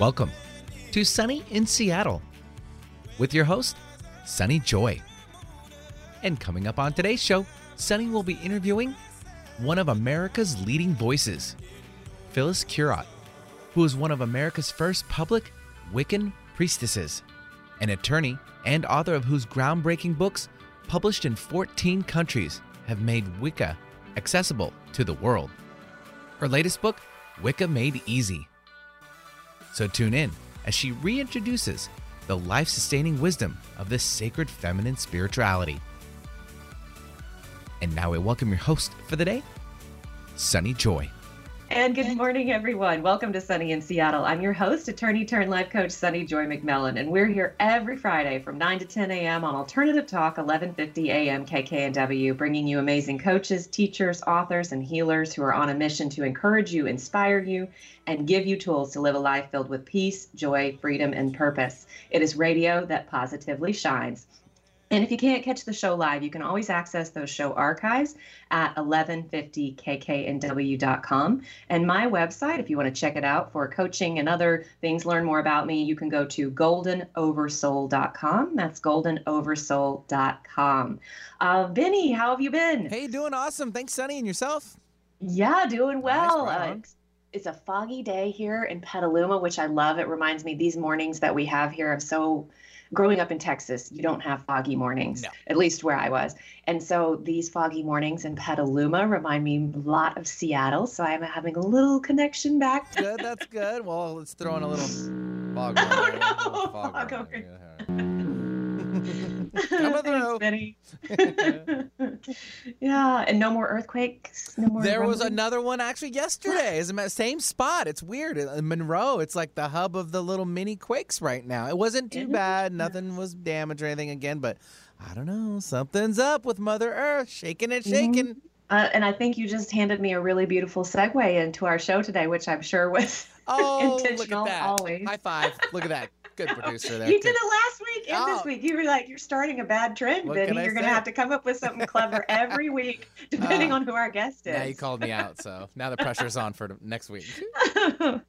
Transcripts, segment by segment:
Welcome to Sunny in Seattle with your host, Sunny Joy. And coming up on today's show, Sunny will be interviewing one of America's leading voices, Phyllis Curott, who is one of America's first public Wiccan priestesses, an attorney and author of whose groundbreaking books, published in 14 countries, have made Wicca accessible to the world. Her latest book, Wicca Made Easy. So tune in as she reintroduces the life sustaining wisdom of this sacred feminine spirituality. And now I welcome your host for the day, Sunny Joy. And good morning, everyone. Welcome to Sunny in Seattle. I'm your host, attorney turned life coach Sunny Joy McMillan, and we're here every Friday from 9 to 10 a.m. on Alternative Talk, 1150 a.m. KKNW, bringing you amazing coaches, teachers, authors, and healers who are on a mission to encourage you, inspire you, and give you tools to live a life filled with peace, joy, freedom, and purpose. It is radio that positively shines. And if you can't catch the show live, you can always access those show archives at 1150kknw.com. And my website, if you want to check it out for coaching and other things, learn more about me, you can go to goldenoversoul.com. That's goldenoversoul.com. Uh, Benny, how have you been? Hey, doing awesome. Thanks, Sunny. And yourself? Yeah, doing well. Nice, uh, it's a foggy day here in Petaluma, which I love. It reminds me these mornings that we have here of so growing up in Texas, you don't have foggy mornings, no. at least where I was. And so these foggy mornings in Petaluma remind me a lot of Seattle. So I'm having a little connection back. Good, that's good. Well, let's throw in a little fog. Oh, no. Fog, fog Benny. yeah, and no more earthquakes. No more. There was another one actually yesterday. The same spot. It's weird. In Monroe, it's like the hub of the little mini quakes right now. It wasn't too bad. Nothing was damaged or anything again, but I don't know. Something's up with Mother Earth, shaking and shaking. Mm-hmm. Uh, and I think you just handed me a really beautiful segue into our show today, which I'm sure was oh, intentional look at that. always. High five. Look at that. Good producer there. You did it last week and oh. this week. You were like, you're starting a bad trend, what Benny. You're going to have to come up with something clever every week, depending uh, on who our guest is. Now you called me out, so now the pressure's on for next week. oh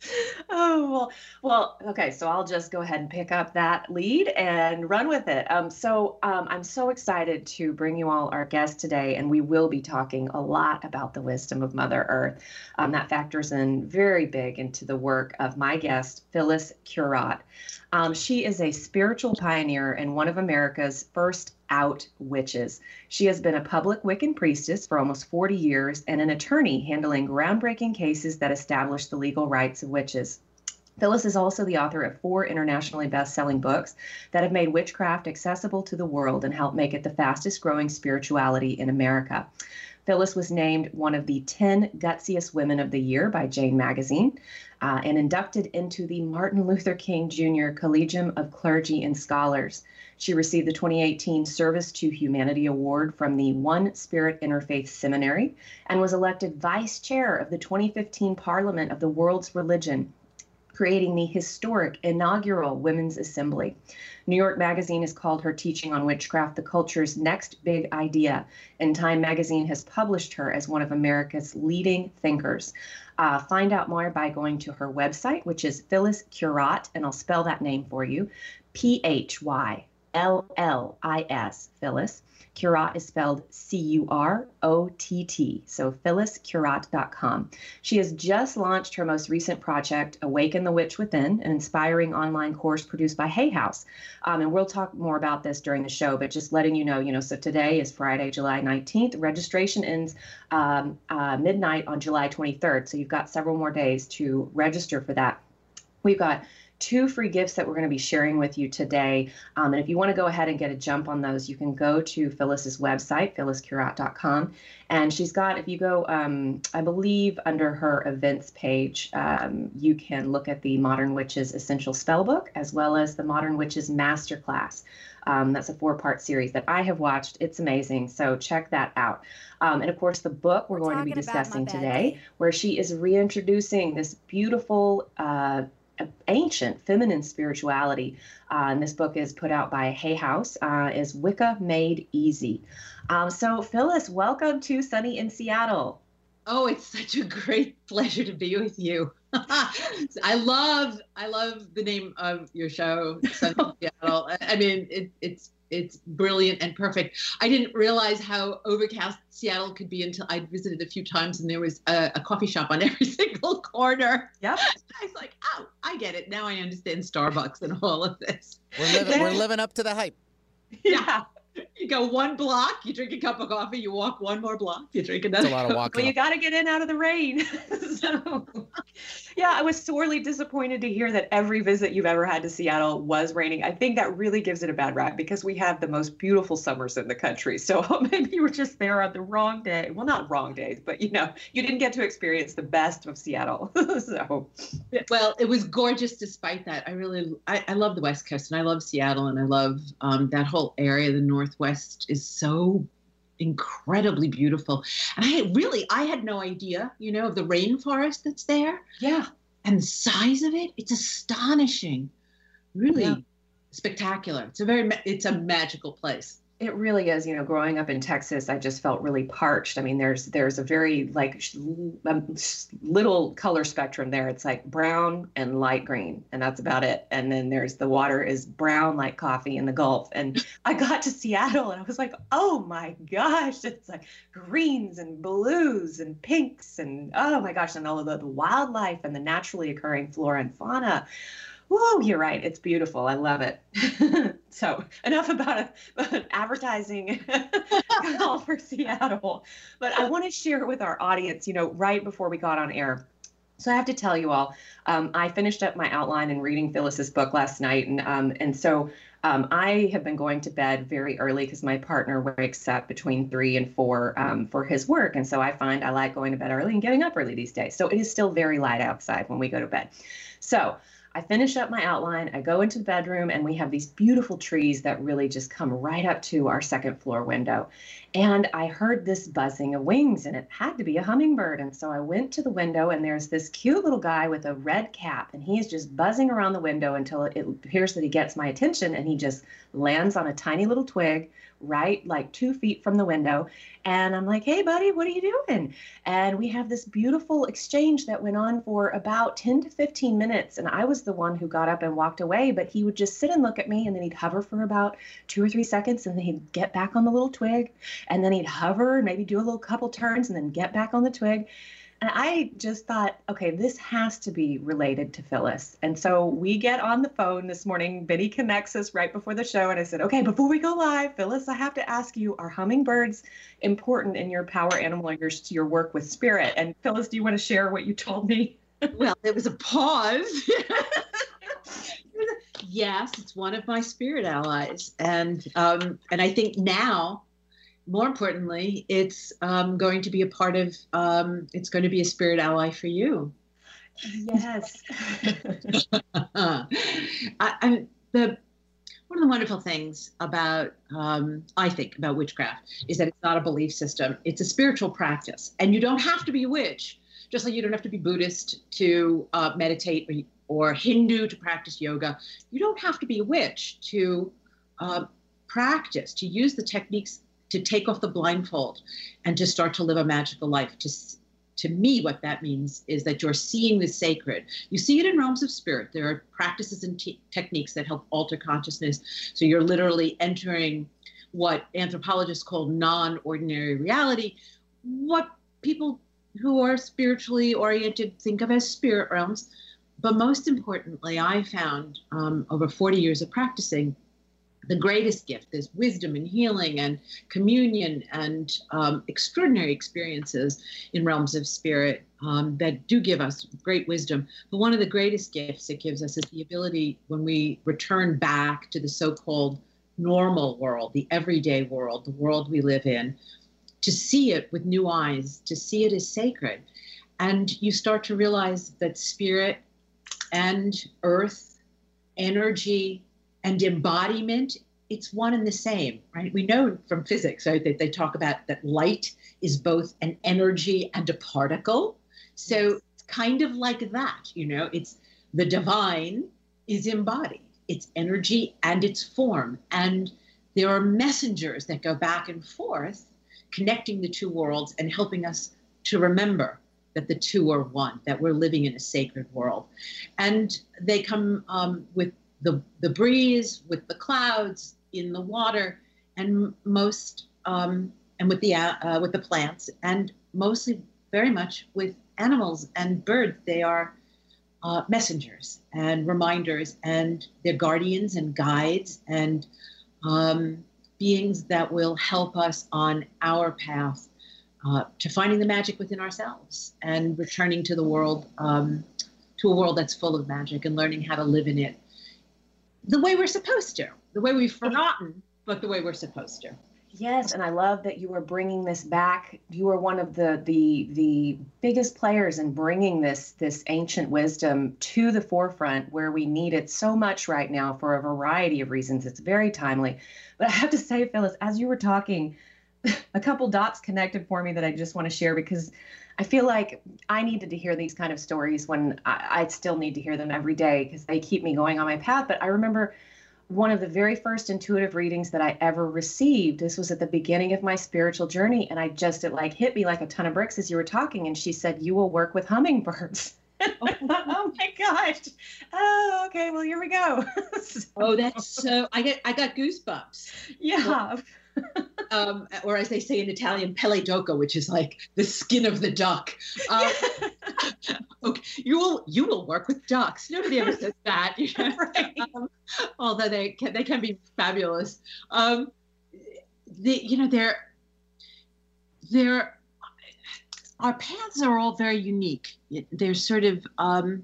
well, well, okay. So I'll just go ahead and pick up that lead and run with it. Um, so um, I'm so excited to bring you all our guest today, and we will be talking a lot about the wisdom of Mother Earth. Um, that factors in very big into the work of my guest, Phyllis Curott. Um, she is a spiritual pioneer and one of America's first out witches. She has been a public Wiccan priestess for almost 40 years and an attorney handling groundbreaking cases that establish the legal rights of witches. Phyllis is also the author of four internationally best selling books that have made witchcraft accessible to the world and helped make it the fastest growing spirituality in America. Phyllis was named one of the 10 gutsiest women of the year by Jane Magazine uh, and inducted into the Martin Luther King Jr. Collegium of Clergy and Scholars. She received the 2018 Service to Humanity Award from the One Spirit Interfaith Seminary and was elected vice chair of the 2015 Parliament of the World's Religion creating the historic inaugural Women's Assembly. New York Magazine has called her teaching on witchcraft the culture's next big idea, and Time Magazine has published her as one of America's leading thinkers. Uh, find out more by going to her website, which is Phyllis Curott, and I'll spell that name for you P H Y L L I S, Phyllis. Curott is spelled C U R O T T. So phylliscurott.com. She has just launched her most recent project, Awaken the Witch Within, an inspiring online course produced by Hay House. Um, and we'll talk more about this during the show, but just letting you know, you know, so today is Friday, July 19th. Registration ends um, uh, midnight on July 23rd. So you've got several more days to register for that. We've got two free gifts that we're going to be sharing with you today. Um, and if you want to go ahead and get a jump on those, you can go to Phyllis's website, phylliscurott.com. And she's got, if you go, um, I believe under her events page, um, you can look at the Modern Witches Essential Spellbook as well as the Modern Witches Masterclass. Um, that's a four part series that I have watched. It's amazing. So check that out. Um, and of course, the book we're, we're going to be discussing today, where she is reintroducing this beautiful uh, ancient feminine spirituality. Uh, and this book is put out by Hay House, uh, is Wicca Made Easy. Um, so, Phyllis, welcome to Sunny in Seattle. Oh, it's such a great pleasure to be with you. I love I love the name of your show, Sunny in Seattle. I mean, it, it's it's brilliant and perfect. I didn't realize how overcast Seattle could be until I'd visited a few times and there was a, a coffee shop on every single corner. Yep. I was like, oh, I get it. Now I understand Starbucks and all of this. We're living, we're living up to the hype. Yeah. You go one block, you drink a cup of coffee, you walk one more block, you drink another. It's a lot of walking. Well, you got to get in out of the rain. so, yeah, I was sorely disappointed to hear that every visit you've ever had to Seattle was raining. I think that really gives it a bad rap because we have the most beautiful summers in the country. So maybe you were just there on the wrong day. Well, not wrong days, but you know, you didn't get to experience the best of Seattle. so, well, it was gorgeous despite that. I really, I, I love the West Coast and I love Seattle and I love um, that whole area, the Northwest is so incredibly beautiful. And I really, I had no idea, you know, of the rainforest that's there. Yeah. And the size of it, it's astonishing. Really yeah. spectacular. It's a very, it's a magical place. It really is. You know, growing up in Texas, I just felt really parched. I mean, there's there's a very like um, little color spectrum there. It's like brown and light green, and that's about it. And then there's the water is brown like coffee in the Gulf. And I got to Seattle, and I was like, oh my gosh, it's like greens and blues and pinks, and oh my gosh, and all of the, the wildlife and the naturally occurring flora and fauna. Whoa, you're right. It's beautiful. I love it. so enough about an advertising call for Seattle. But I want to share with our audience, you know, right before we got on air. So I have to tell you all, um, I finished up my outline and reading Phyllis's book last night, and um, and so um, I have been going to bed very early because my partner wakes up between three and four um, for his work, and so I find I like going to bed early and getting up early these days. So it is still very light outside when we go to bed. So I finish up my outline, I go into the bedroom, and we have these beautiful trees that really just come right up to our second floor window. And I heard this buzzing of wings, and it had to be a hummingbird. And so I went to the window, and there's this cute little guy with a red cap, and he's just buzzing around the window until it appears that he gets my attention, and he just lands on a tiny little twig right like two feet from the window. And I'm like, hey, buddy, what are you doing? And we have this beautiful exchange that went on for about 10 to 15 minutes. And I was the one who got up and walked away, but he would just sit and look at me and then he'd hover for about two or three seconds and then he'd get back on the little twig and then he'd hover, maybe do a little couple turns and then get back on the twig. And I just thought, okay, this has to be related to Phyllis. And so we get on the phone this morning. Benny connects us right before the show. And I said, okay, before we go live, Phyllis, I have to ask you, are hummingbirds important in your power animal or your, your work with spirit? And Phyllis, do you want to share what you told me? well, there was a pause. yes, it's one of my spirit allies. And um, and I think now more importantly, it's um, going to be a part of, um, it's going to be a spirit ally for you. Yes. I, I, the, one of the wonderful things about, um, I think, about witchcraft is that it's not a belief system. It's a spiritual practice. And you don't have to be a witch, just like you don't have to be Buddhist to uh, meditate or, or, Hindu to practice yoga. You don't have to be a witch to uh, practice, to use the techniques to take off the blindfold and to start to live a magical life. To to me what that means is that you're seeing the sacred. You see it in realms of spirit. There are practices and te- techniques that help alter consciousness. So you're literally entering what anthropologists call non-ordinary reality what people who are spiritually oriented think of as spirit realms. But most importantly i found um, over 40 years of practicing the greatest gift. There's wisdom and healing and communion and um, extraordinary experiences in realms of spirit um, that do give us great wisdom. But one of the greatest gifts it gives us is the ability when we return back to the so called normal world, the everyday world, the world we live in, to see it with new eyes, to see it as sacred. And you start to realize that spirit and earth, energy, and embodiment it's one and the same right? We know from physics right that they talk about that light is both an energy and a particle. So it's kind of like that you know? It's the divine is embodied. It's energy and its form. And there are messengers that go back and forth connecting the two worlds and helping us to remember that the two are one, that we're living in a sacred world. And they come um, with the, the breeze, with the clouds, in the water, and most um, and with the uh, with the plants, and mostly very much with animals and birds. They are uh, messengers and reminders, and they're guardians and guides and um, beings that will help us on our path uh, to finding the magic within ourselves and returning to the world, um, to a world that's full of magic and learning how to live in it the way we're supposed to, the way we've forgotten, but the way we're supposed to. Yes, and I love that you are bringing this back. You are one of the the the biggest players in bringing this this ancient wisdom to the forefront where we need it so much right now for a variety of reasons. It's very timely. But I have to say, Phyllis, as you were talking, a couple dots connected for me that I just want to share because I feel like I needed to hear these kind of stories when I, I still need to hear them every day because they keep me going on my path. But I remember one of the very first intuitive readings that I ever received. This was at the beginning of my spiritual journey, and I just it like hit me like a ton of bricks as you were talking. And she said, "You will work with hummingbirds." Oh. oh my gosh! Oh, okay. Well, here we go. oh, that's so. I get I got goosebumps. Yeah um, or as they say in Italian, pelle d'oca, which is like the skin of the duck. Um, okay, you will you will work with ducks. Nobody ever says that. You know? right. um, although they can, they can be fabulous. Um, the, you know they're they're our paths are all very unique. They're sort of um,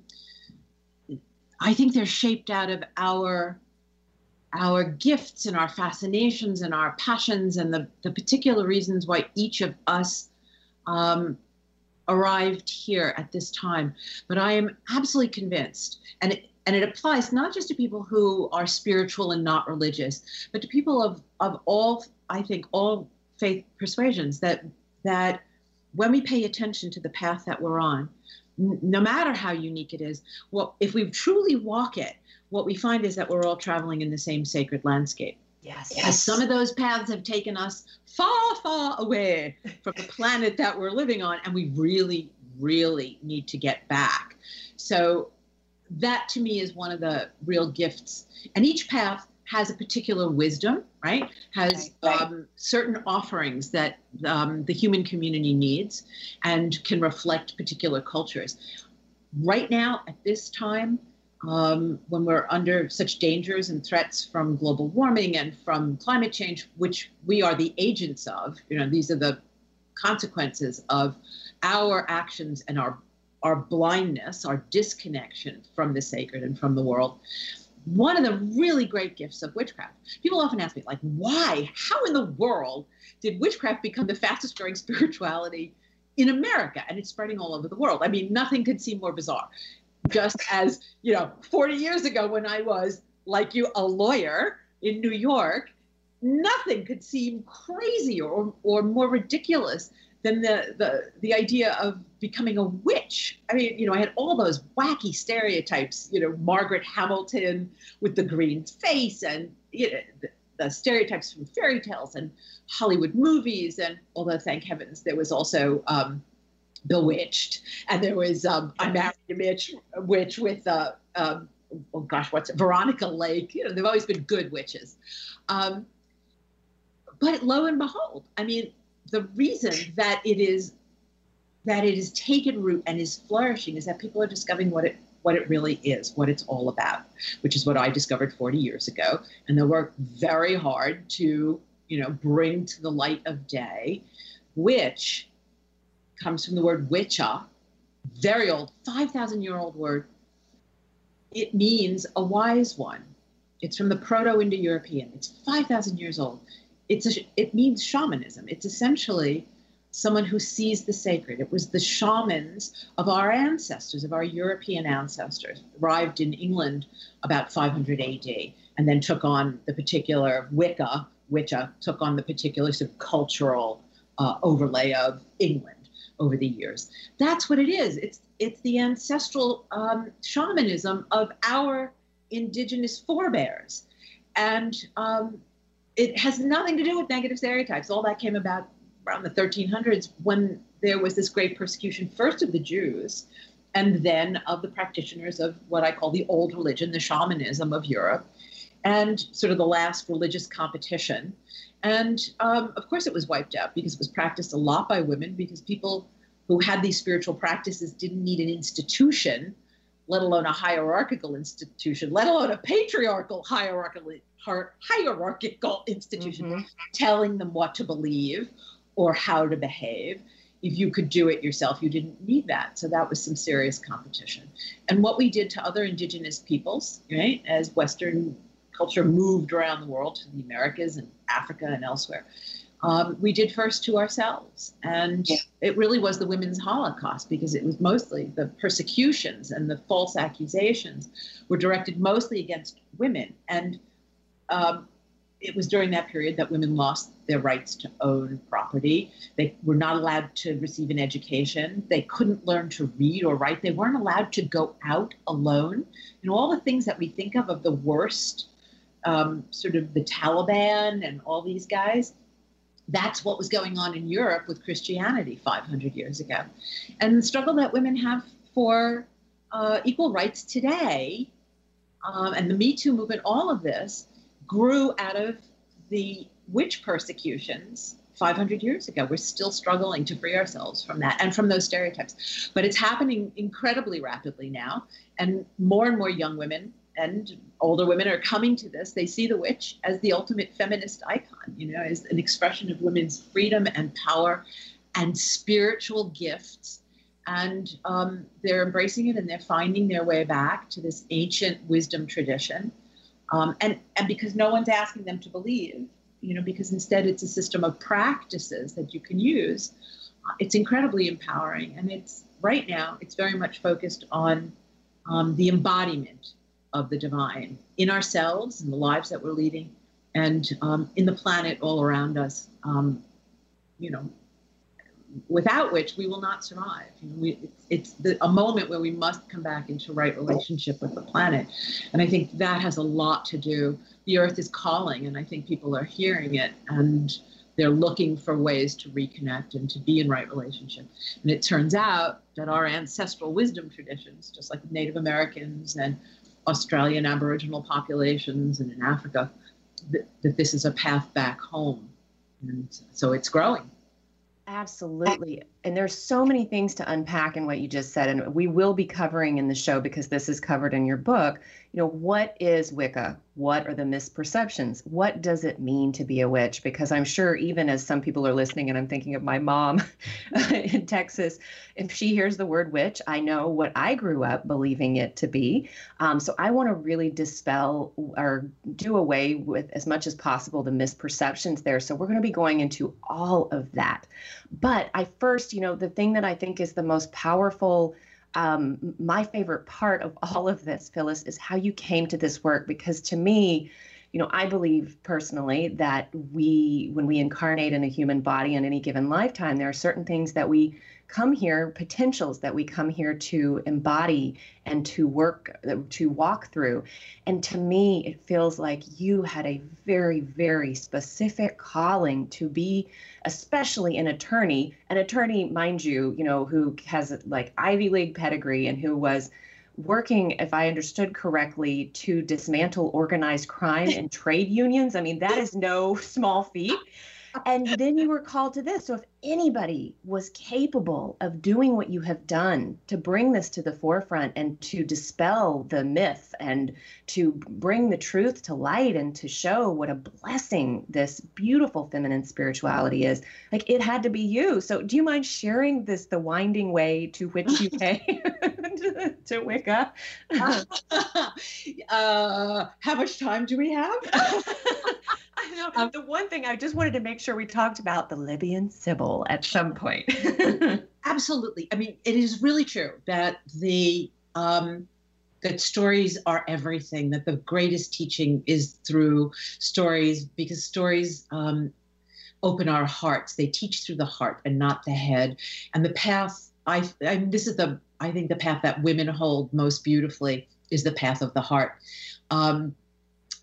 I think they're shaped out of our our gifts and our fascinations and our passions and the, the particular reasons why each of us um, arrived here at this time. But I am absolutely convinced, and it, and it applies not just to people who are spiritual and not religious, but to people of, of all, I think, all faith persuasions that that when we pay attention to the path that we're on, no matter how unique it is, well, if we truly walk it, what we find is that we're all traveling in the same sacred landscape. Yes. yes. Some of those paths have taken us far, far away from the planet that we're living on, and we really, really need to get back. So, that to me is one of the real gifts. And each path has a particular wisdom, right? Has right, right. Um, certain offerings that um, the human community needs and can reflect particular cultures. Right now, at this time, um, when we're under such dangers and threats from global warming and from climate change, which we are the agents of. You know, these are the consequences of our actions and our our blindness, our disconnection from the sacred and from the world. One of the really great gifts of witchcraft. People often ask me, like, why? How in the world did witchcraft become the fastest growing spirituality in America and it's spreading all over the world. I mean, nothing could seem more bizarre just as, you know, 40 years ago when I was, like you, a lawyer in New York, nothing could seem crazier or, or more ridiculous than the, the, the idea of becoming a witch. I mean, you know, I had all those wacky stereotypes, you know, Margaret Hamilton with the green face and, you know, the, the stereotypes from fairy tales and Hollywood movies. And although, thank heavens, there was also um, Bewitched, and there was um, I married a witch, witch with uh, um, oh gosh, what's it? Veronica Lake. You know, they've always been good witches. Um, but lo and behold, I mean, the reason that it is that it is taken root and is flourishing is that people are discovering what it what it really is, what it's all about, which is what I discovered 40 years ago. And they work very hard to, you know, bring to the light of day, which comes from the word witcha, very old, 5,000 year old word. It means a wise one. It's from the Proto Indo European. It's 5,000 years old. It's a, it means shamanism. It's essentially someone who sees the sacred. It was the shamans of our ancestors, of our European ancestors, arrived in England about 500 AD and then took on the particular Wicca, Wicca took on the particular sort of cultural uh, overlay of England over the years. That's what it is. It's it's the ancestral um, shamanism of our indigenous forebears, and um, it has nothing to do with negative stereotypes. All that came about around the 1300s when there was this great persecution, first of the Jews, and then of the practitioners of what I call the old religion, the shamanism of Europe, and sort of the last religious competition. And um, of course, it was wiped out because it was practiced a lot by women because people who had these spiritual practices didn't need an institution, let alone a hierarchical institution, let alone a patriarchal hierarchical, hierarchical institution mm-hmm. telling them what to believe or how to behave if you could do it yourself, you didn't need that. So that was some serious competition. And what we did to other indigenous peoples, right, as Western culture moved around the world to the Americas and Africa and elsewhere, um, we did first to ourselves. And yeah. it really was the women's Holocaust because it was mostly the persecutions and the false accusations were directed mostly against women. And um, it was during that period that women lost their rights to own property. They were not allowed to receive an education. They couldn't learn to read or write. They weren't allowed to go out alone. You know, all the things that we think of of the worst, um, sort of the Taliban and all these guys. That's what was going on in Europe with Christianity 500 years ago. And the struggle that women have for uh, equal rights today um, and the Me Too movement, all of this grew out of the witch persecutions 500 years ago. We're still struggling to free ourselves from that and from those stereotypes. But it's happening incredibly rapidly now. And more and more young women and older women are coming to this. They see the witch as the ultimate feminist icon, you know, as an expression of women's freedom and power and spiritual gifts. And um, they're embracing it and they're finding their way back to this ancient wisdom tradition um, and and because no one's asking them to believe, you know, because instead it's a system of practices that you can use. It's incredibly empowering, and it's right now it's very much focused on um, the embodiment of the divine in ourselves, in the lives that we're leading, and um, in the planet all around us. Um, you know, without which we will not survive. You know, we, it's, it's the, a moment where we must come back into right relationship with the planet. And I think that has a lot to do. The earth is calling, and I think people are hearing it and they're looking for ways to reconnect and to be in right relationship. And it turns out that our ancestral wisdom traditions, just like Native Americans and Australian Aboriginal populations and in Africa, that, that this is a path back home. And so it's growing. Absolutely. And there's so many things to unpack in what you just said. And we will be covering in the show because this is covered in your book. You know, what is Wicca? What are the misperceptions? What does it mean to be a witch? Because I'm sure, even as some people are listening, and I'm thinking of my mom in Texas, if she hears the word witch, I know what I grew up believing it to be. Um, so I want to really dispel or do away with as much as possible the misperceptions there. So we're going to be going into all of that. But I first, you know, the thing that I think is the most powerful um, my favorite part of all of this, Phyllis, is how you came to this work. Because to me, you know, I believe personally that we, when we incarnate in a human body in any given lifetime, there are certain things that we come here, potentials that we come here to embody and to work, uh, to walk through. And to me, it feels like you had a very, very specific calling to be, especially an attorney, an attorney, mind you, you know, who has like Ivy League pedigree and who was working, if I understood correctly, to dismantle organized crime and trade unions. I mean, that is no small feat and then you were called to this. So if anybody was capable of doing what you have done to bring this to the forefront and to dispel the myth and to bring the truth to light and to show what a blessing this beautiful feminine spirituality is, like it had to be you. So do you mind sharing this, the winding way to which you came to, to Wicca? uh, how much time do we have? I know. Um, the one thing I just wanted to make sure we talked about the Libyan Sibyl at some point. absolutely. I mean, it is really true that the um, that stories are everything. That the greatest teaching is through stories because stories um, open our hearts. They teach through the heart and not the head. And the path. I, I this is the I think the path that women hold most beautifully is the path of the heart. Um,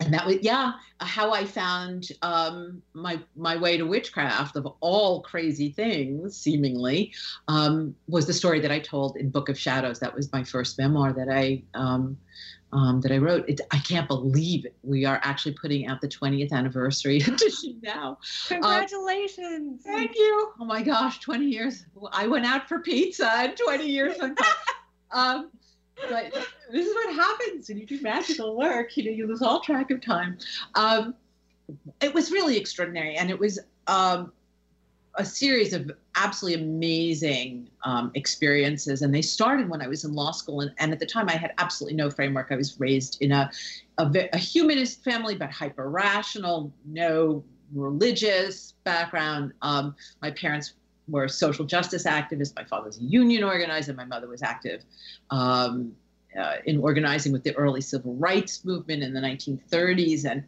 and that was yeah how i found um, my my way to witchcraft of all crazy things seemingly um, was the story that i told in book of shadows. That was my first memoir that i um, um that i wrote. It, i can't believe it. We are actually putting out the 20th anniversary edition now. Congratulations. thank you. Oh my gosh 20 years. I went out for pizza and 20 years um, but this is what happens when you do magical work. You know, you lose all track of time. Um, it was really extraordinary, and it was um, a series of absolutely amazing um, experiences. And they started when I was in law school, and, and, at the time I had absolutely no framework. I was raised in a a, a humanist family, but hyper rational, no religious background. Um, my parents were social justice activists. My father was a union organizer. My mother was active um, uh, in organizing with the early civil rights movement in the 1930s. And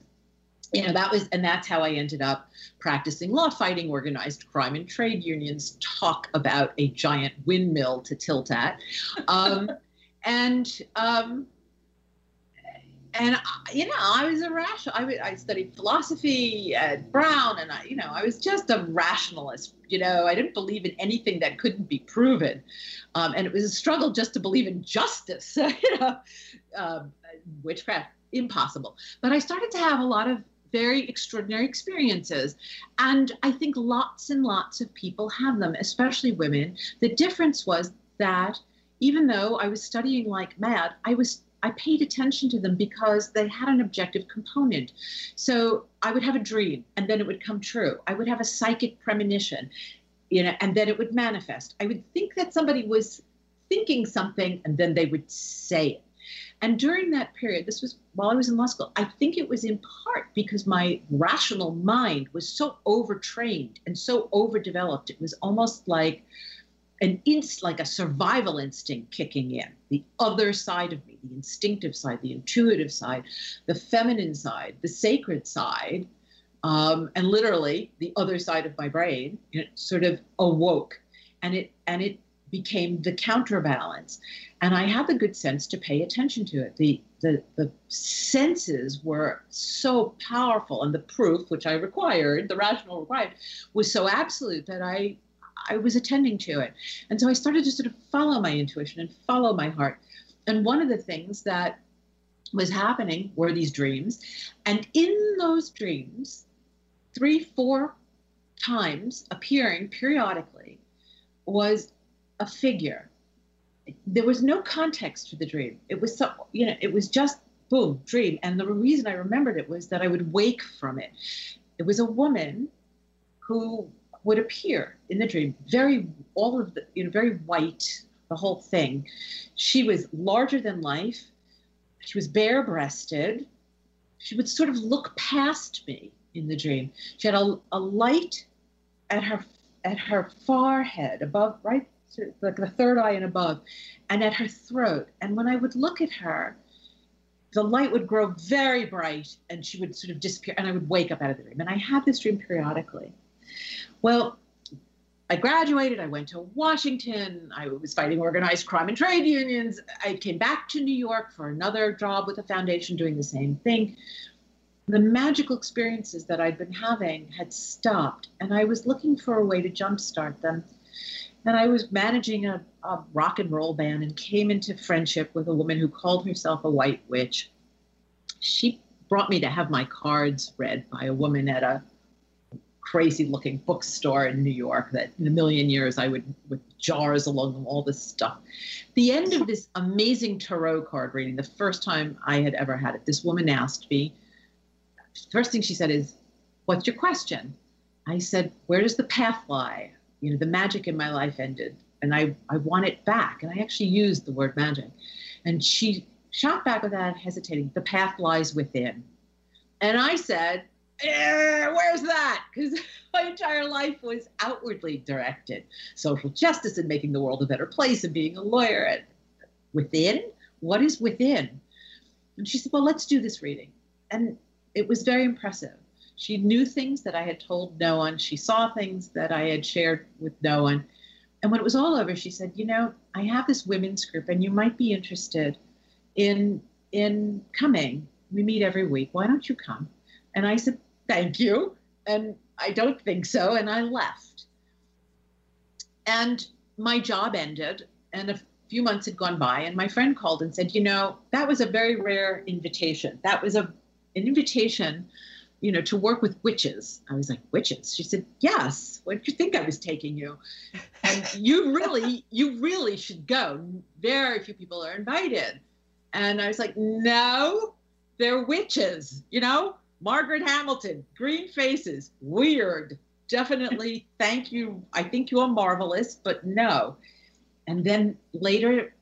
you know that was and that's how i ended up practicing law fighting organized crime and trade unions talk about a giant windmill to tilt at um, and um, and you know i was a rational I, I studied philosophy at brown and i you know i was just a rationalist you know? I didn't believe in anything that couldn't be proven. Um, and it was a struggle just to believe in justice you know? Um, witchcraft impossible. But i started to have a lot of very extraordinary experiences and i think lots and lots of people have them especially women. The difference was that even though i was studying like mad i was I paid attention to them because they had an objective component. So I would have a dream and then it would come true. I would have a psychic premonition, you know, and then it would manifest. I would think that somebody was thinking something and then they would say it. And during that period, this was while I was in law school, I think it was in part because my rational mind was so overtrained and so overdeveloped. It was almost like an inst like a survival instinct kicking in. The other side of me the instinctive side the intuitive side the feminine side the sacred side um, and literally the other side of my brain it sort of awoke. And it and it became the counterbalance. And i had the good sense to pay attention to it. The the, the senses were so powerful and the proof which i required the rational required was so absolute that i I was attending to it. And so I started to sort of follow my intuition and follow my heart. And one of the things that was happening were these dreams. And in those dreams, three, four times appearing periodically was a figure. There was no context for the dream. It was so, you know, it was just boom, dream. And the reason I remembered it was that I would wake from it. It was a woman who would appear in the dream, very all of the you know very white, the whole thing. She was larger than life. She was bare breasted. She would sort of look past me in the dream. She had a, a light at her at her forehead, above right like the third eye and above, and at her throat. And when I would look at her, the light would grow very bright and she would sort of disappear and I would wake up out of the dream. And I had this dream periodically. Well, I graduated. I went to Washington. I was fighting organized crime and trade unions. I came back to New York for another job with a foundation doing the same thing. The magical experiences that I'd been having had stopped, and I was looking for a way to jumpstart them. And I was managing a, a rock and roll band and came into friendship with a woman who called herself a white witch. She brought me to have my cards read by a woman at a crazy looking bookstore in New York that in a million years I would with jars along them, all this stuff. The end of this amazing tarot card reading, the first time I had ever had it, this woman asked me, first thing she said is, What's your question? I said, Where does the path lie? You know, the magic in my life ended and I, I want it back. And I actually used the word magic. And she shot back without hesitating, the path lies within. And I said, Eh, where's that? Because my entire life was outwardly directed social justice and making the world a better place and being a lawyer. And within, what is within? And she said, Well, let's do this reading. And it was very impressive. She knew things that I had told no one. She saw things that I had shared with no one. And when it was all over, she said, You know, I have this women's group, and you might be interested in in coming we meet every week. Why don't you come? And I said, Thank you. And I don't think so. And I left. And my job ended, and a few months had gone by, and my friend called and said, You know, that was a very rare invitation. That was a, an invitation, you know, to work with witches. I was like, Witches? She said, Yes. What did you think I was taking you? And you really, you really should go. Very few people are invited. And I was like, No, they're witches, you know? Margaret Hamilton, green faces, weird. Definitely, thank you. I think you are marvelous, but no. And then later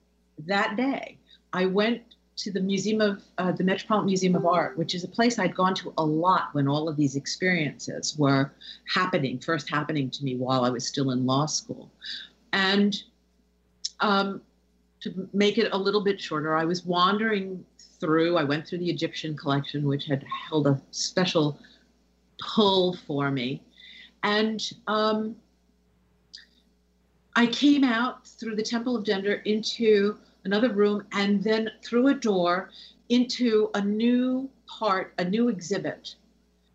that day, I went to the Museum of uh, the Metropolitan Museum of Art, which is a place I'd gone to a lot when all of these experiences were happening, first happening to me while I was still in law school. And um, to make it a little bit shorter, I was wandering through, I went through the Egyptian collection, which had held a special pull for me. And um, I came out through the Temple of Dendur into another room and then through a door into a new part, a new exhibit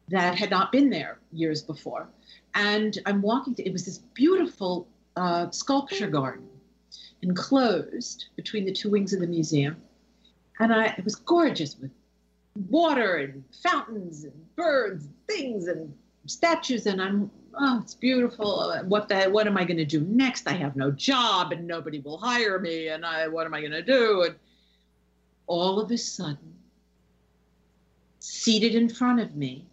that had not been there years before. And I'm walking to, it was this beautiful uh, sculpture garden enclosed between the two wings of the museum and I it was gorgeous with water and fountains and birds, and things and statues, and I'm oh, it's beautiful. What the what am I going to do next? I have no job and nobody will hire me, and I what am I going to do? And all of a sudden, seated in front of me,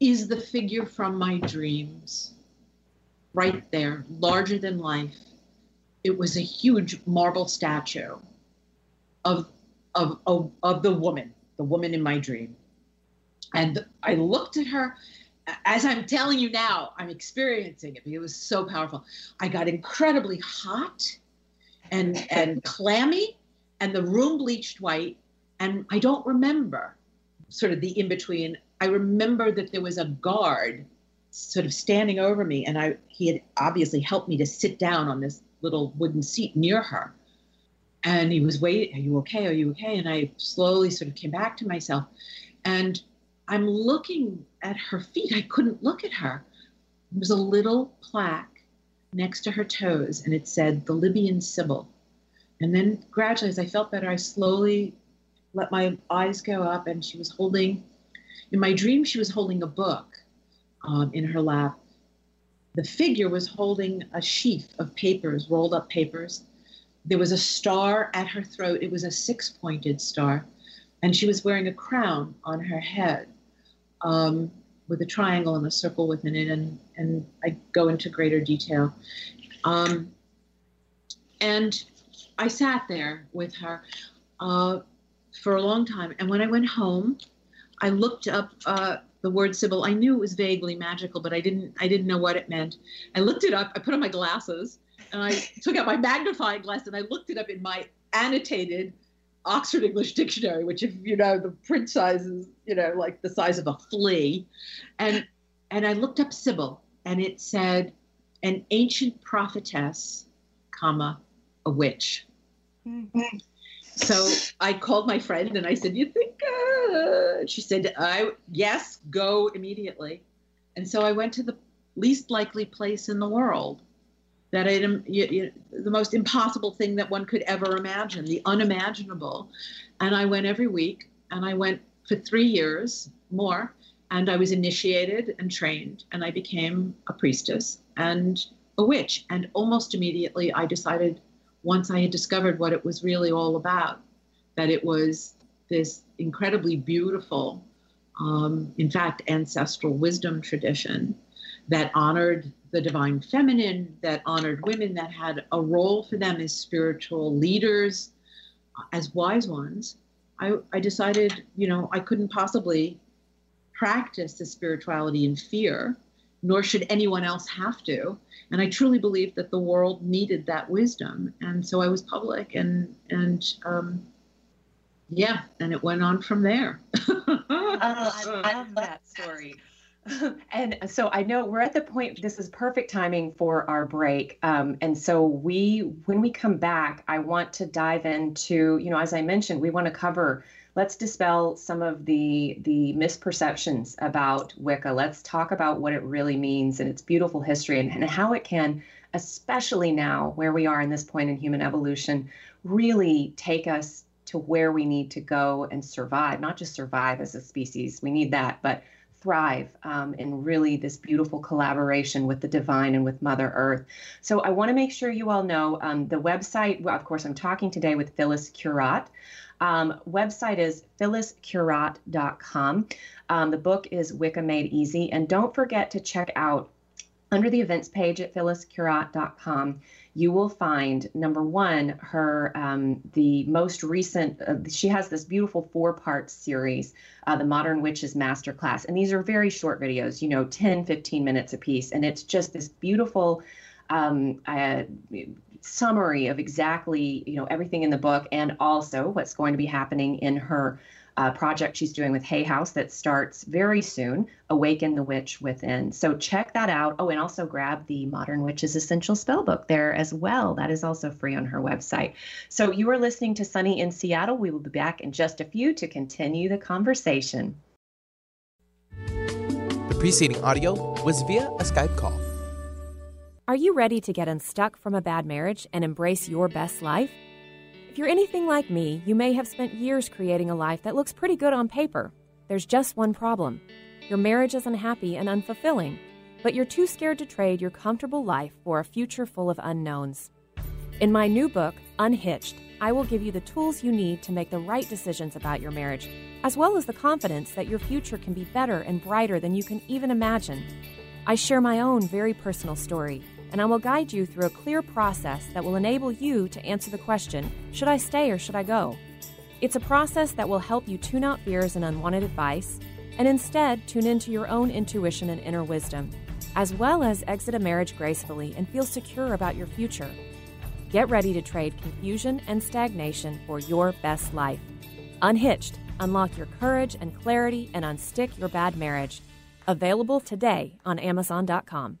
is the figure from my dreams, right there, larger than life. It was a huge marble statue of of, of, of the woman, the woman in my dream. And I looked at her. As I'm telling you now, I'm experiencing it. It was so powerful. I got incredibly hot and and clammy, and the room bleached white. And I don't remember sort of the in between. I remember that there was a guard sort of standing over me, and I he had obviously helped me to sit down on this little wooden seat near her and he was waiting are you okay? Are you okay? And i slowly sort of came back to myself and i'm looking at her feet. I couldn't look at her. There was a little plaque next to her toes and it said the libyan sibyl. And then gradually as i felt better i slowly let my eyes go up and she was holding in my dream she was holding a book um, in her lap. The figure was holding a sheaf of papers rolled up papers there was a star at her throat. It was a six pointed star. And she was wearing a crown on her head um, with a triangle and a circle within it. And, and I go into greater detail. Um, and I sat there with her uh, for a long time. And when I went home, I looked up uh, the word Sibyl. I knew it was vaguely magical, but I didn't I didn't know what it meant. I looked it up. I put on my glasses and I took out my magnifying glass and I looked it up in my annotated Oxford English Dictionary, which, if you know, the print size is, you know, like the size of a flea, and and I looked up Sibyl, and it said an ancient prophetess, comma, a witch. Mm-hmm. So I called my friend and I said, "You think?" Uh? She said, "I yes, go immediately." And so I went to the least likely place in the world that it, you, you, the most impossible thing that one could ever imagine, the unimaginable. And I went every week, and I went for three years more, and I was initiated and trained, and I became a priestess and a witch. And almost immediately, I decided, once I had discovered what it was really all about, that it was this incredibly beautiful, um, in fact, ancestral wisdom tradition that honored the divine feminine, that honored women, that had a role for them as spiritual leaders, as wise ones, I, I decided, you know, I couldn't possibly practice the spirituality in fear, nor should anyone else have to. And I truly believed that the world needed that wisdom. And so I was public and, and, um, yeah, and it went on from there. oh, I love that story. and so I know we're at the point, this is perfect timing for our break. Um, and so we, when we come back, I want to dive into, you know, as I mentioned, we want to cover let's dispel some of the the misperceptions about Wicca. Let's talk about what it really means and its beautiful history and, and how it can, especially now where we are in this point in human evolution, really take us to where we need to go and survive, not just survive as a species, we need that, but thrive um, in really this beautiful collaboration with the divine and with Mother Earth. So I want to make sure you all know um, the website. Well, of course, I'm talking today with Phyllis Curott. Um, website is phylliscurott.com. Um, the book is Wicca Made Easy. And don't forget to check out under the events page at phylliscurott.com you will find number one her um, the most recent uh, she has this beautiful four part series uh, the modern witches masterclass and these are very short videos you know 10 15 minutes a piece and it's just this beautiful um, uh, summary of exactly you know everything in the book and also what's going to be happening in her uh, project she's doing with Hay House that starts very soon, Awaken the Witch Within. So check that out. Oh, and also grab the Modern Witches Essential Spellbook there as well. That is also free on her website. So you are listening to Sunny in Seattle. We will be back in just a few to continue the conversation. The preceding audio was via a Skype call. Are you ready to get unstuck from a bad marriage and embrace your best life? If you're anything like me, you may have spent years creating a life that looks pretty good on paper. There's just one problem your marriage is unhappy and unfulfilling, but you're too scared to trade your comfortable life for a future full of unknowns. In my new book, Unhitched, I will give you the tools you need to make the right decisions about your marriage, as well as the confidence that your future can be better and brighter than you can even imagine. I share my own very personal story and I will guide you through a clear process that will enable you to answer the question should I stay or should I go? It's a process that will help you tune out fears and unwanted advice, and instead tune into your own intuition and inner wisdom, as well as exit a marriage gracefully and feel secure about your future. Get ready to trade confusion and stagnation for your best life. Unhitched, unlock your courage and clarity and unstick your bad marriage. Available today on Amazon.com.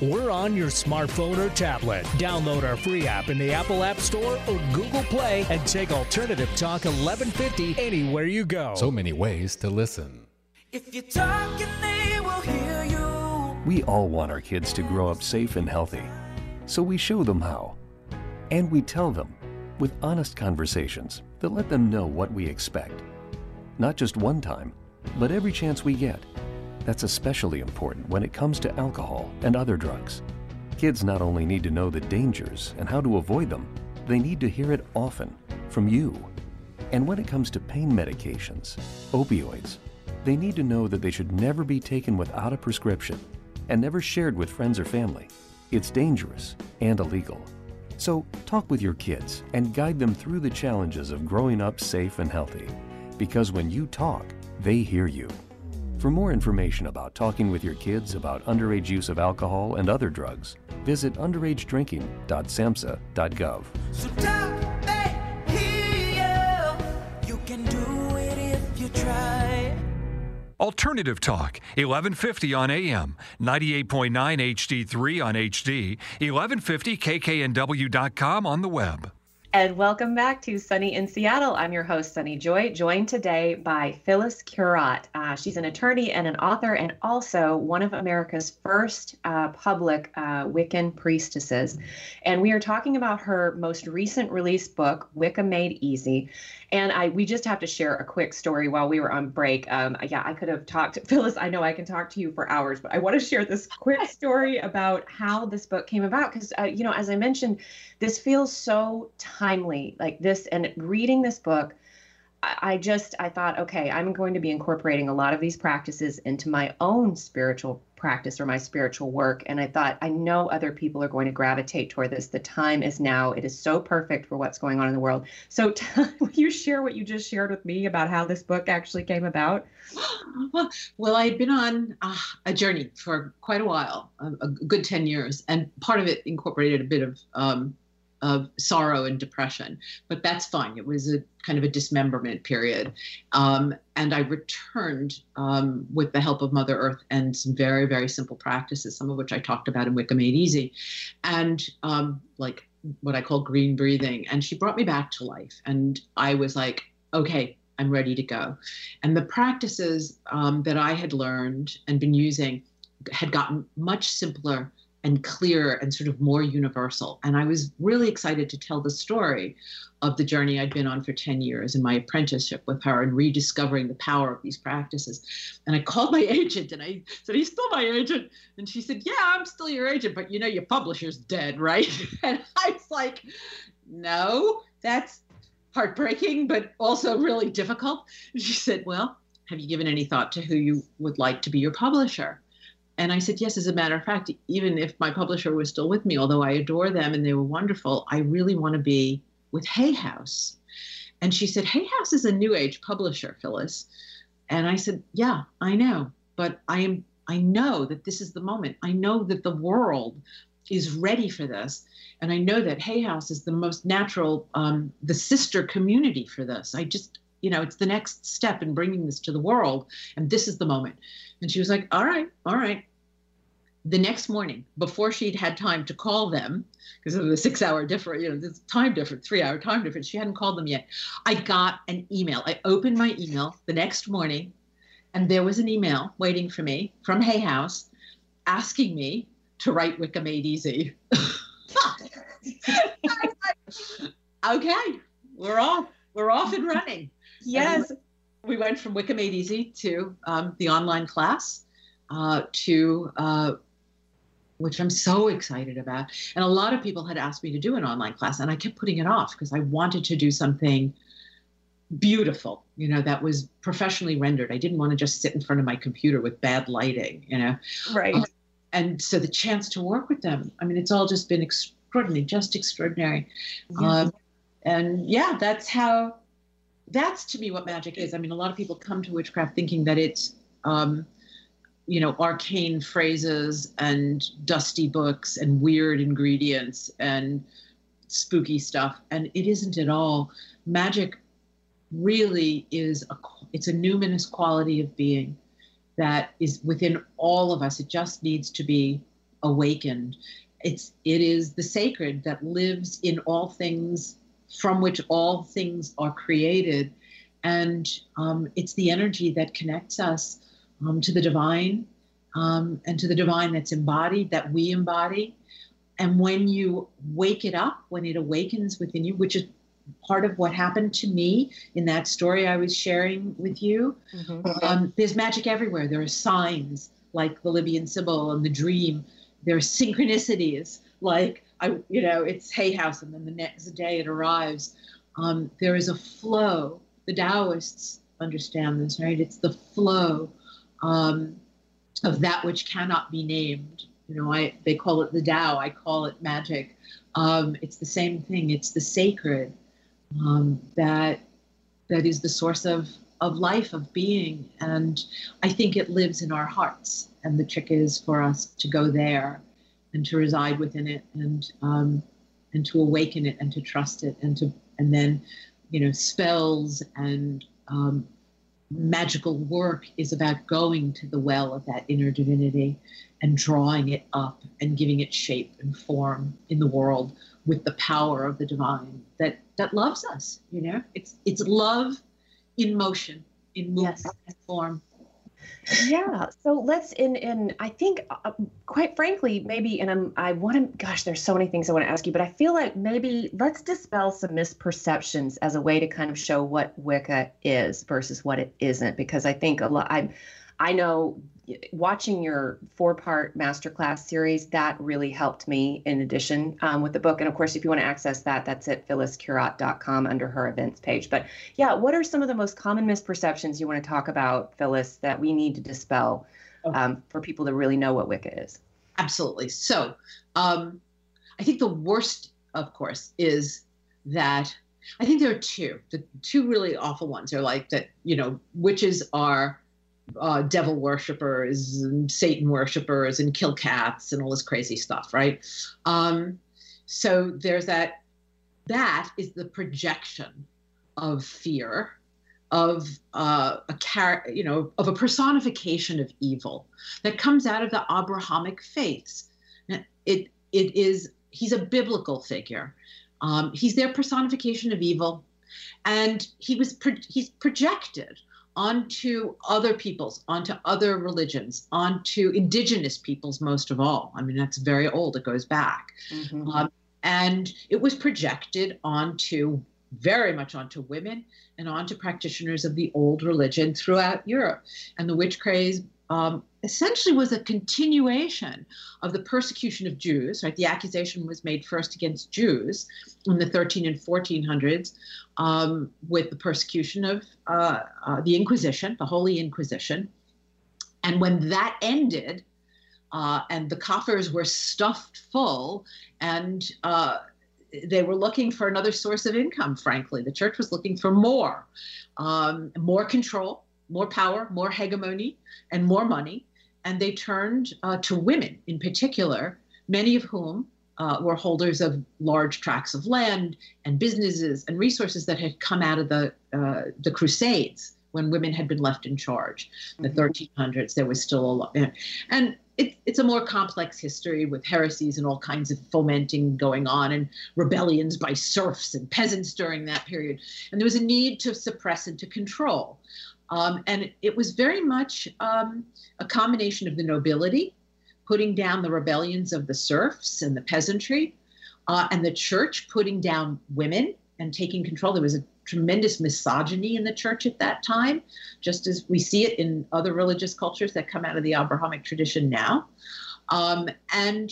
we're on your smartphone or tablet. Download our free app in the Apple App Store or Google Play and take Alternative Talk 1150 anywhere you go. So many ways to listen. If you're talking, they will hear you. We all want our kids to grow up safe and healthy. So we show them how. And we tell them with honest conversations that let them know what we expect. Not just one time, but every chance we get. That's especially important when it comes to alcohol and other drugs. Kids not only need to know the dangers and how to avoid them, they need to hear it often from you. And when it comes to pain medications, opioids, they need to know that they should never be taken without a prescription and never shared with friends or family. It's dangerous and illegal. So talk with your kids and guide them through the challenges of growing up safe and healthy. Because when you talk, they hear you. For more information about talking with your kids about underage use of alcohol and other drugs, visit underagedrinking.samhsa.gov. So talk, they hear you. You can do it if you try. Alternative Talk, 1150 on AM, 98.9 HD3 on HD, 1150kknw.com on the web. And welcome back to Sunny in Seattle. I'm your host, Sunny Joy, joined today by Phyllis Curott. Uh, she's an attorney and an author, and also one of America's first uh, public uh, Wiccan priestesses. And we are talking about her most recent release book, Wicca Made Easy. And I we just have to share a quick story while we were on break. Um, yeah, I could have talked, Phyllis. I know I can talk to you for hours, but I want to share this quick story about how this book came about because, uh, you know, as I mentioned, this feels so timely. Like this, and reading this book, I, just I thought, okay, I'm going to be incorporating a lot of these practices into my own spiritual practice or my spiritual work. And I thought, I know other people are going to gravitate toward this. The time is now. It is so perfect for what's going on in the world. So, t- will you share what you just shared with me about how this book actually came about? well, I had been on uh, a journey for quite a while, a, a, good 10 years, and part of it incorporated a bit of um, of sorrow and depression. But that's fine. It was a kind of a dismemberment period. Um, and I returned um, with the help of Mother Earth and some very, very simple practices, some of which I talked about in Wicca Made Easy, and um, like what I call green breathing. And she brought me back to life. And I was like, okay, I'm ready to go. And the practices um, that I had learned and been using had gotten much simpler and clearer and sort of more universal. And I was really excited to tell the story of the journey I'd been on for 10 years in my apprenticeship with her and rediscovering the power of these practices. And I called my agent and I said, He's still my agent. And she said, Yeah, I'm still your agent, but you know, your publisher's dead, right? And I was like, No, that's heartbreaking, but also really difficult. And she said, Well, have you given any thought to who you would like to be your publisher? And I said, Yes, as a matter of fact, even if my publisher was still with me, although I adore them and they were wonderful, I really want to be with Hay House. And she said, Hay House is a new age publisher, Phyllis. And I said, Yeah, I know. But I am I know that this is the moment. I know that the world is ready for this. And I know that Hay House is the most natural, um, the sister community for this. I just, you know, it's the next step in bringing this to the world. And this is the moment. And she was like, all right, all right. The next morning, before she'd had time to call them, because of the six hour difference, you know, this time difference, three hour time difference, she hadn't called them yet. I got an email. I opened my email the next morning, and there was an email waiting for me from Hay House asking me to write Wicca Made Easy. okay, we're off. We're off and running. Yes. And we went from Wicca Made Easy to um, the online class uh, to uh, which I'm so excited about. And a lot of people had asked me to do an online class, and I kept putting it off because I wanted to do something beautiful, you know, that was professionally rendered. I didn't want to just sit in front of my computer with bad lighting, you know. Right. Uh, and so the chance to work with them, I mean, it's all just been extraordinary, just extraordinary. Yeah. Um, and yeah, that's how, that's to me what magic is. I mean, a lot of people come to witchcraft thinking that it's, um, you know, arcane phrases and dusty books and weird ingredients and spooky stuff. And it isn't at all. Magic really is a, it's a numinous quality of being that is within all of us. It just needs to be awakened. It's it is the sacred that lives in all things from which all things are created, and um, it's the energy that connects us um, to the divine um, and to the divine that's embodied, that we embody. And when you wake it up, when it awakens within you, which is part of what happened to me in that story I was sharing with you. Mm-hmm. Um, there's magic everywhere. There are signs like the Libyan Sibyl and the dream. There are synchronicities like I, you know, it's Hay House, and then the next day it arrives. Um, there is a flow. The Taoists understand this, right? It's the flow um, of that which cannot be named. You know, I they call it the Tao. I call it magic. Um, it's the same thing. It's the sacred um, that that is the source of of life of being and i think it lives in our hearts and the trick is for us to go there and to reside within it and um, and to awaken it and to trust it and to and then you know spells and um, magical work is about going to the well of that inner divinity and drawing it up and giving it shape and form in the world with the power of the divine that that loves us you know it's it's love in motion in movement yes. and form yeah so let's in in i think uh, quite frankly maybe and i'm i want to gosh there's so many things i want to ask you but i feel like maybe let's dispel some misperceptions as a way to kind of show what wicca is versus what it isn't because i think a lot i i know watching your four part masterclass series that really helped me in addition um, with the book and of course if you want to access that that's at phylliscurott.com under her events page but yeah what are some of the most common misperceptions you want to talk about phyllis that we need to dispel um, for people to really know what Wicca is. Absolutely. So, um, I think the worst, of course, is that I think there are two. The two really awful ones are like that. You know, witches are uh, devil worshippers and Satan worshippers and kill cats and all this crazy stuff, right? Um, so there's that. That is the projection of fear, of uh, a char- you know, of a personification of evil that comes out of the Abrahamic faiths. It it is he's a biblical figure. Um, he's their personification of evil, and he was pro- he's projected onto other peoples, onto other religions, onto indigenous peoples most of all. I mean, that's very old, it goes back. Mm-hmm. Um, and it was projected onto very much onto women and onto practitioners of the old religion throughout Europe. And the witch craze um, essentially was a continuation of the persecution of Jews. Right, the accusation was made first against Jews in the 13 and 1400s um, with the persecution of uh, uh, the Inquisition, the Holy Inquisition. And when that ended, uh, and the coffers were stuffed full, and uh, they were looking for another source of income. Frankly, the church was looking for more, um, more control, more power, more hegemony, and more money. And they turned uh, to women in particular, many of whom uh, were holders of large tracts of land and businesses and resources that had come out of the uh, the Crusades when women had been left in charge. In the mm-hmm. 1300s, there was still a lot, and it, it's a more complex history with heresies and all kinds of fomenting going on and rebellions by serfs and peasants during that period. And there was a need to suppress and to control. Um, and it was very much um, a combination of the nobility, putting down the rebellions of the serfs and the peasantry, uh, and the church putting down women and taking control. There was a tremendous misogyny in the church at that time, just as we see it in other religious cultures that come out of the Abrahamic tradition now. Um, and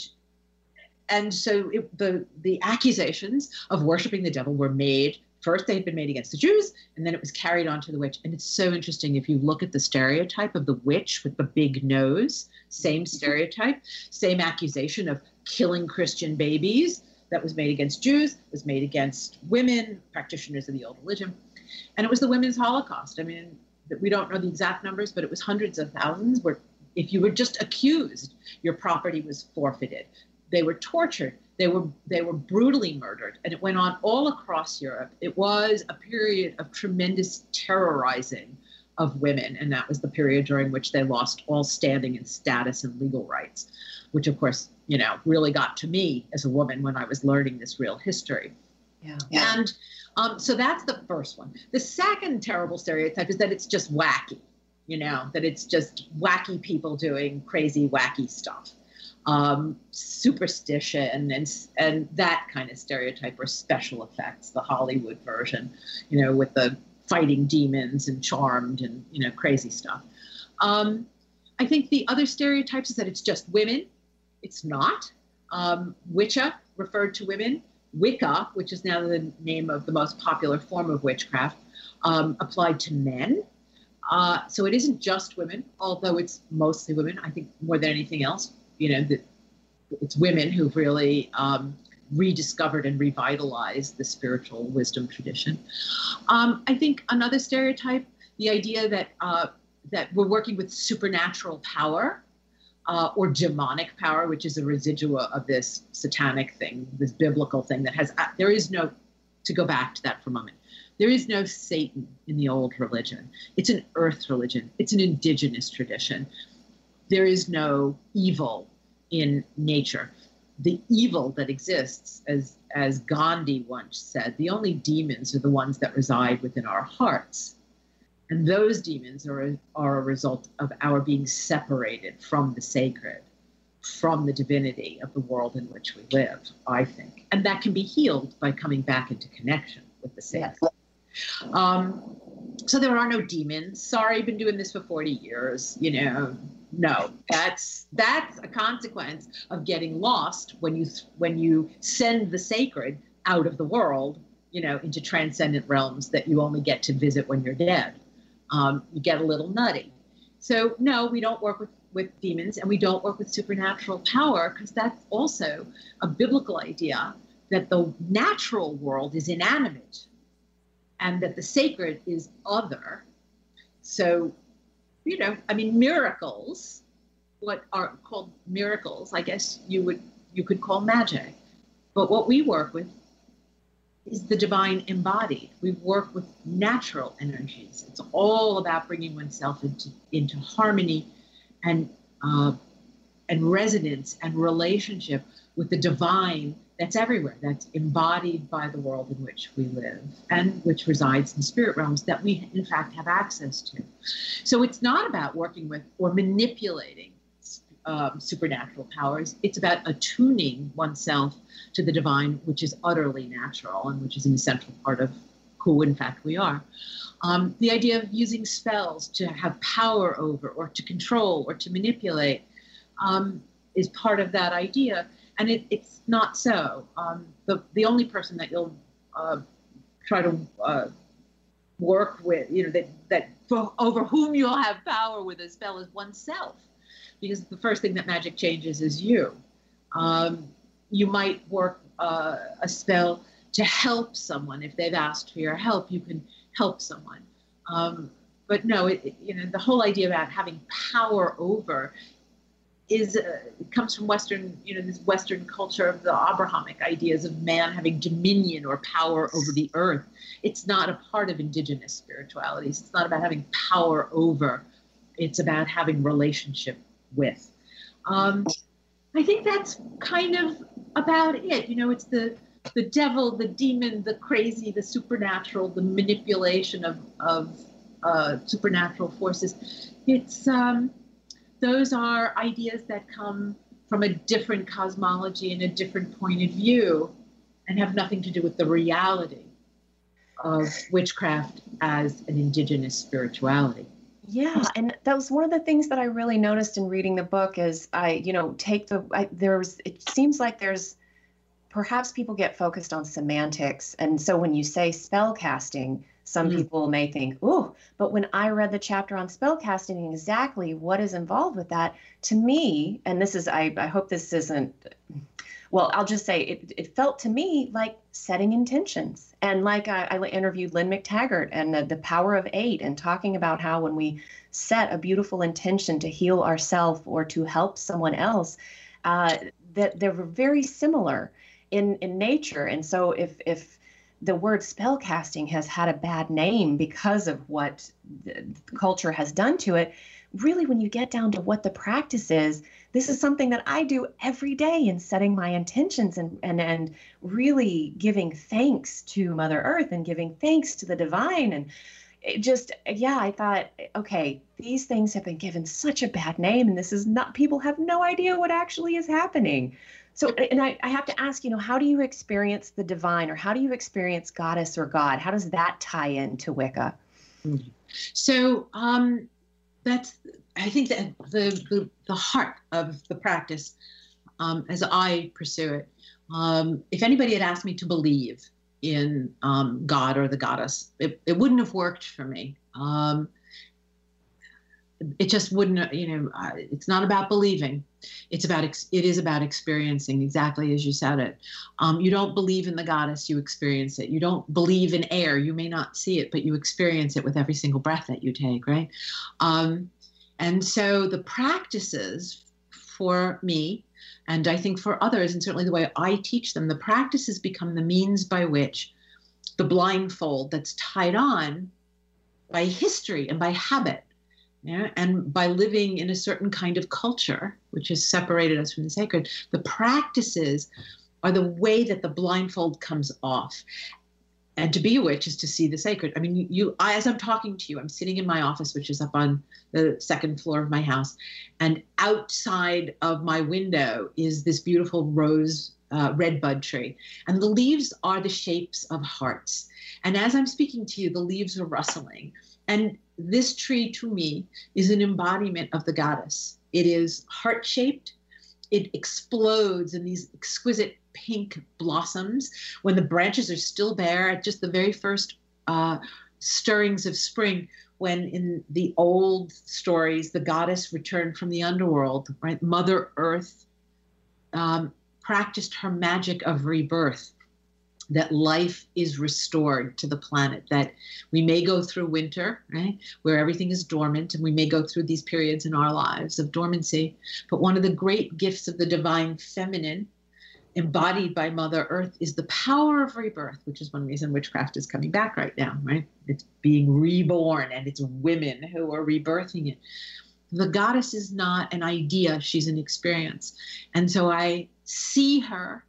and so it, the the accusations of worshiping the devil were made first they had been made against the Jews, and then it was carried on to the witch. And it's so interesting if you look at the stereotype of the witch with the big nose, same stereotype, same accusation of killing Christian babies that was made against Jews, was made against women, practitioners of the old religion. And it was the women's Holocaust. I mean, we don't know the exact numbers, but it was hundreds of thousands where if you were just accused, your property was forfeited. They were tortured they were they were brutally murdered, and it went on all across Europe. It was a period of tremendous terrorizing of women, and that was the period during which they lost all standing and status and legal rights, which of course you know really got to me as a woman when I was learning this real history. Yeah. And um, so that's the first one. The second terrible stereotype is that it's just wacky, you know, that it's just wacky people doing crazy, wacky stuff um, superstition and and that kind of stereotype or special effects, the Hollywood version, you know, with the fighting demons and charmed and you know crazy stuff. Um, I think the other stereotypes is that it's just women. It's not. Um, Wicca referred to women. Wicca, which is now the name of the most popular form of witchcraft, um, applied to men. Uh, so it isn't just women, although it's mostly women. I think more than anything else, you know, that it's women who've really um, rediscovered and revitalized the spiritual wisdom tradition. Um, I think another stereotype, the idea that uh, that we're working with supernatural power uh, or demonic power, which is a residua of this satanic thing, this biblical thing that has uh, there is no to go back to that for a moment. There is no Satan in the old religion. It's an earth religion. It's an indigenous tradition. There is no evil in nature. The evil that exists, as, as Gandhi once said, the only demons are the ones that reside within our hearts. And those demons are a, are a result of our being separated from the sacred, from the divinity of the world in which we live, I think. And that can be healed by coming back into connection with the sacred. Yes. Um, so there are no demons. Sorry, I've been doing this for 40 years. You know, no, that's that's a consequence of getting lost when you when you send the sacred out of the world, you know, into transcendent realms that you only get to visit when you're dead. Um, you get a little nutty. So no, we don't work with with demons and we don't work with supernatural power because that's also a biblical idea that the natural world is inanimate and that the sacred is other. So, you know, I mean, miracles, what are called miracles, I guess you would you could call magic. But what we work with is the divine embodied. We work with natural energies. It's all about bringing oneself into into harmony and uh, and resonance and relationship with the divine that's everywhere, that's embodied by the world in which we live and which resides in spirit realms that we, in fact, have access to. So it's not about working with or manipulating um, supernatural powers, it's about attuning oneself to the divine, which is utterly natural and which is an essential part of who, in fact, we are. Um, the idea of using spells to have power over or to control or to manipulate um, is part of that idea and it, it's not so. Um, the the only person that you'll uh, try to uh, work with, you know, that that for, over whom you'll have power with a spell is oneself, because the first thing that magic changes is you. Um, you might work uh, a spell to help someone if they've asked for your help. You can help someone. Um, but no, it, you know, the whole idea about having power over is uh, comes from Western, you know, this Western culture of the Abrahamic ideas of man having dominion or power over the earth. It's not a part of indigenous spiritualities. It's not about having power over. It's about having relationship with. Um, I think that's kind of about it. You know, it's the the devil, the demon, the crazy, the supernatural, the manipulation of of uh, supernatural forces. It's um, those are ideas that come from a different cosmology and a different point of view and have nothing to do with the reality of witchcraft as an indigenous spirituality. Yeah, and that was one of the things that I really noticed in reading the book is I, you know, take the I, there's it seems like there's perhaps people get focused on semantics and so when you say spell casting some mm-hmm. people may think, oh, but when I read the chapter on spellcasting and exactly what is involved with that, to me, and this is, I, I hope this isn't, well, I'll just say it, it felt to me like setting intentions. And like I, I interviewed Lynne McTaggart and the, the power of eight and talking about how when we set a beautiful intention to heal ourselves or to help someone else, uh, that they were very similar in, in nature. And so if, if, the word spellcasting has had a bad name because of what the culture has done to it. Really, when you get down to what the practice is, this is something that I do every day in setting my intentions and, and, and really giving thanks to Mother Earth and giving thanks to the divine. And it just, yeah, I thought, okay, these things have been given such a bad name, and this is not, people have no idea what actually is happening. So, and I, I have to ask, you know, how do you experience the divine or how do you experience goddess or God? How does that tie into Wicca? So, um, that's, I think that the, the, the heart of the practice um, as I pursue it. Um, if anybody had asked me to believe in um, God or the goddess, it, it wouldn't have worked for me. Um, it just wouldn't you know it's not about believing. It's about it is about experiencing exactly as you said it. Um, you don't believe in the goddess you experience it. You don't believe in air you may not see it but you experience it with every single breath that you take right? Um, and so the practices for me and i think for others and certainly the way i teach them the practices become the means by which the blindfold that's tied on by history and by habit yeah? And by living in a certain kind of culture, which has separated us from the sacred, the practices are the way that the blindfold comes off. And to be a witch is to see the sacred. I mean, you, I, as I'm talking to you, I'm sitting in my office, which is up on the second floor of my house, and outside of my window is this beautiful rose uh, red bud tree. And the leaves are the shapes of hearts. And as I'm speaking to you, the leaves are rustling. And this tree to me is an embodiment of the goddess. It is heart shaped, it explodes in these exquisite pink blossoms when the branches are still bare at just the very first uh, stirrings of spring. when in the old stories the goddess returned from the underworld, right? Mother Earth um, practiced her magic of rebirth that life is restored to the planet, that we may go through winter, right, where everything is dormant, and we may go through these periods in our lives of dormancy. But one of the great gifts of the divine feminine, embodied by Mother Earth, is the power of rebirth, which is one reason witchcraft is coming back right now, right? It's being reborn, and it's women who are rebirthing it. The goddess is not an idea, she's an experience. And so I see her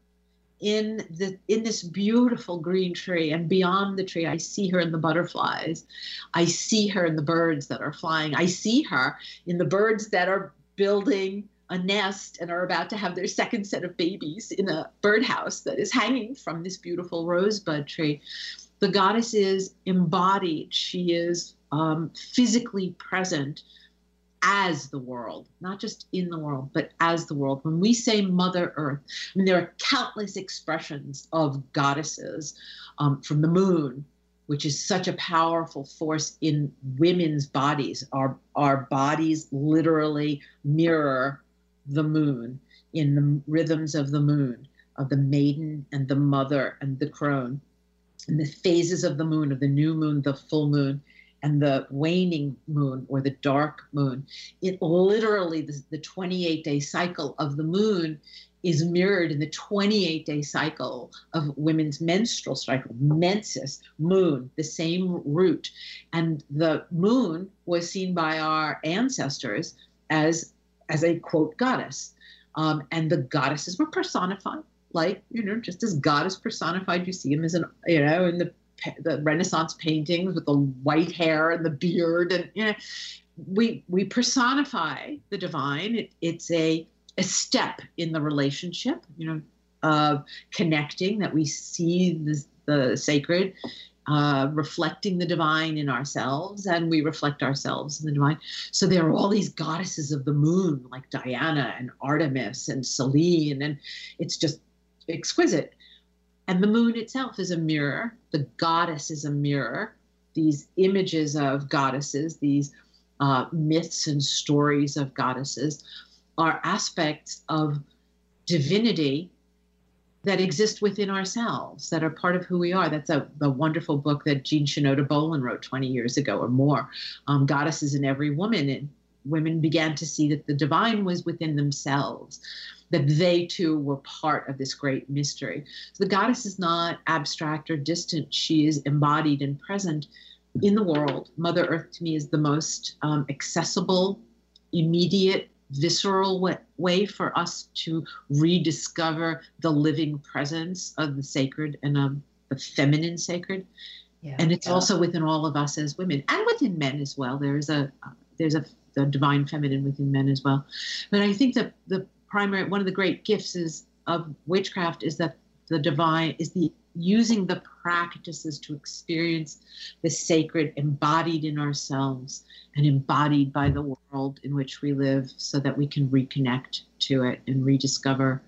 in the in this beautiful green tree and beyond the tree i see her in the butterflies. I see her in the birds that are flying. I see her in the birds that are building a nest and are about to have their second set of babies in a birdhouse that is hanging from this beautiful rosebud tree. The goddess is embodied. She is um, physically present as the world, not just in the world, but as the world. When we say Mother Earth, I mean, there are countless expressions of goddesses um, from the moon, which is such a powerful force in women's bodies. Our, our bodies literally mirror the moon in the rhythms of the moon, of the maiden and the mother and the crone. And the phases of the moon, of the new moon, the full moon, and the waning moon or the dark moon. It literally, the, the 28 day cycle of the moon is mirrored in the 28 day cycle of women's menstrual cycle, menses, moon, the same root. And the moon was seen by our ancestors as, as a quote goddess. Um, and the goddesses were personified like you know just as god is personified you see him as an you know in the the Renaissance paintings with the white hair and the beard, and you know, we we personify the divine. It, it's a a step in the relationship, you know, of connecting that we see the, the sacred, uh, reflecting the divine in ourselves, and we reflect ourselves in the divine. So there are all these goddesses of the moon, like Diana and Artemis and Selene, and it's just exquisite. And the moon itself is a mirror. The goddess is a mirror. These images of goddesses, these uh, myths and stories of goddesses, are aspects of divinity that exist within ourselves, that are part of who we are. That's a, a wonderful book that Jean Shinoda Bolen wrote 20 years ago or more, um, Goddesses in Every Woman. And women began to see that the divine was within themselves that they too were part of this great mystery. So the goddess is not abstract or distant, she is embodied and present in the world. Mother Earth to me is the most um, accessible, immediate, visceral way, way for us to rediscover the living presence of the sacred and of the feminine sacred. Yeah, and it's yeah. also within all of us as women and within men as well. There is a uh, there's a the divine feminine within men as well. But I think that the primary one of the great gifts is of witchcraft is that the divine is the using the practices to experience the sacred embodied in ourselves and embodied by the world in which we live so that we can reconnect to it and rediscover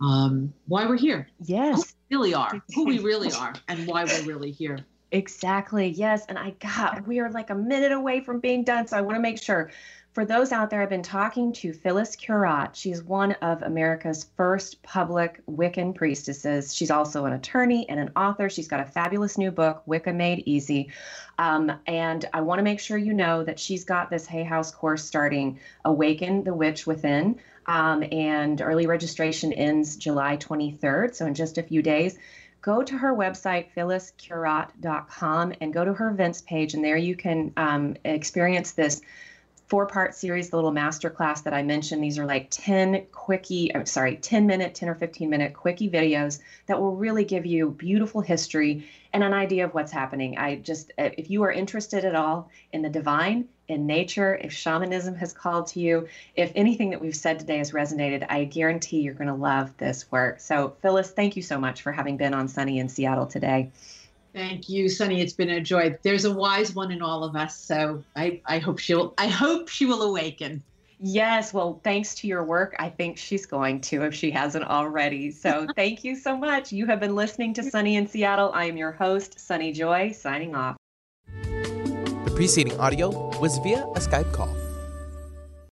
um, why we're here. Yes. Who we really are. Who we really are and why we're really here. Exactly. Yes. And i got we are like a minute away from being done so i want to make sure for those out there, I've been talking to Phyllis Curott. She's one of America's first public Wiccan priestesses. She's also an attorney and an author. She's got a fabulous new book, Wicca Made Easy. Um, and I want to make sure you know that she's got this Hay House course starting, Awaken the Witch Within. Um, and early registration ends July 23rd, so in just a few days go to her website, phylliscurott.com, and go to her events page, and there you can um, experience this four part series, the little master class that I mentioned. These are like 10 quickie, I'm sorry, 10 minute, 10 or 15 minute quickie videos that will really give you beautiful history and an idea of what's happening. I just, if you are interested at all in the divine, in nature, if shamanism has called to you, if anything that we've said today has resonated, I guarantee you're going to love this work. So, Phyllis, thank you so much for having been on Sunny in Seattle today. Thank you, Sunny. It's been a joy. There's a wise one in all of us, so I, I hope she'll I hope she will awaken. Yes, well, thanks to your work, I think she's going to if she hasn't already. So thank you so much. You have been listening to Sunny in Seattle. I am your host, Sunny Joy, signing off The preceding audio was via a Skype call.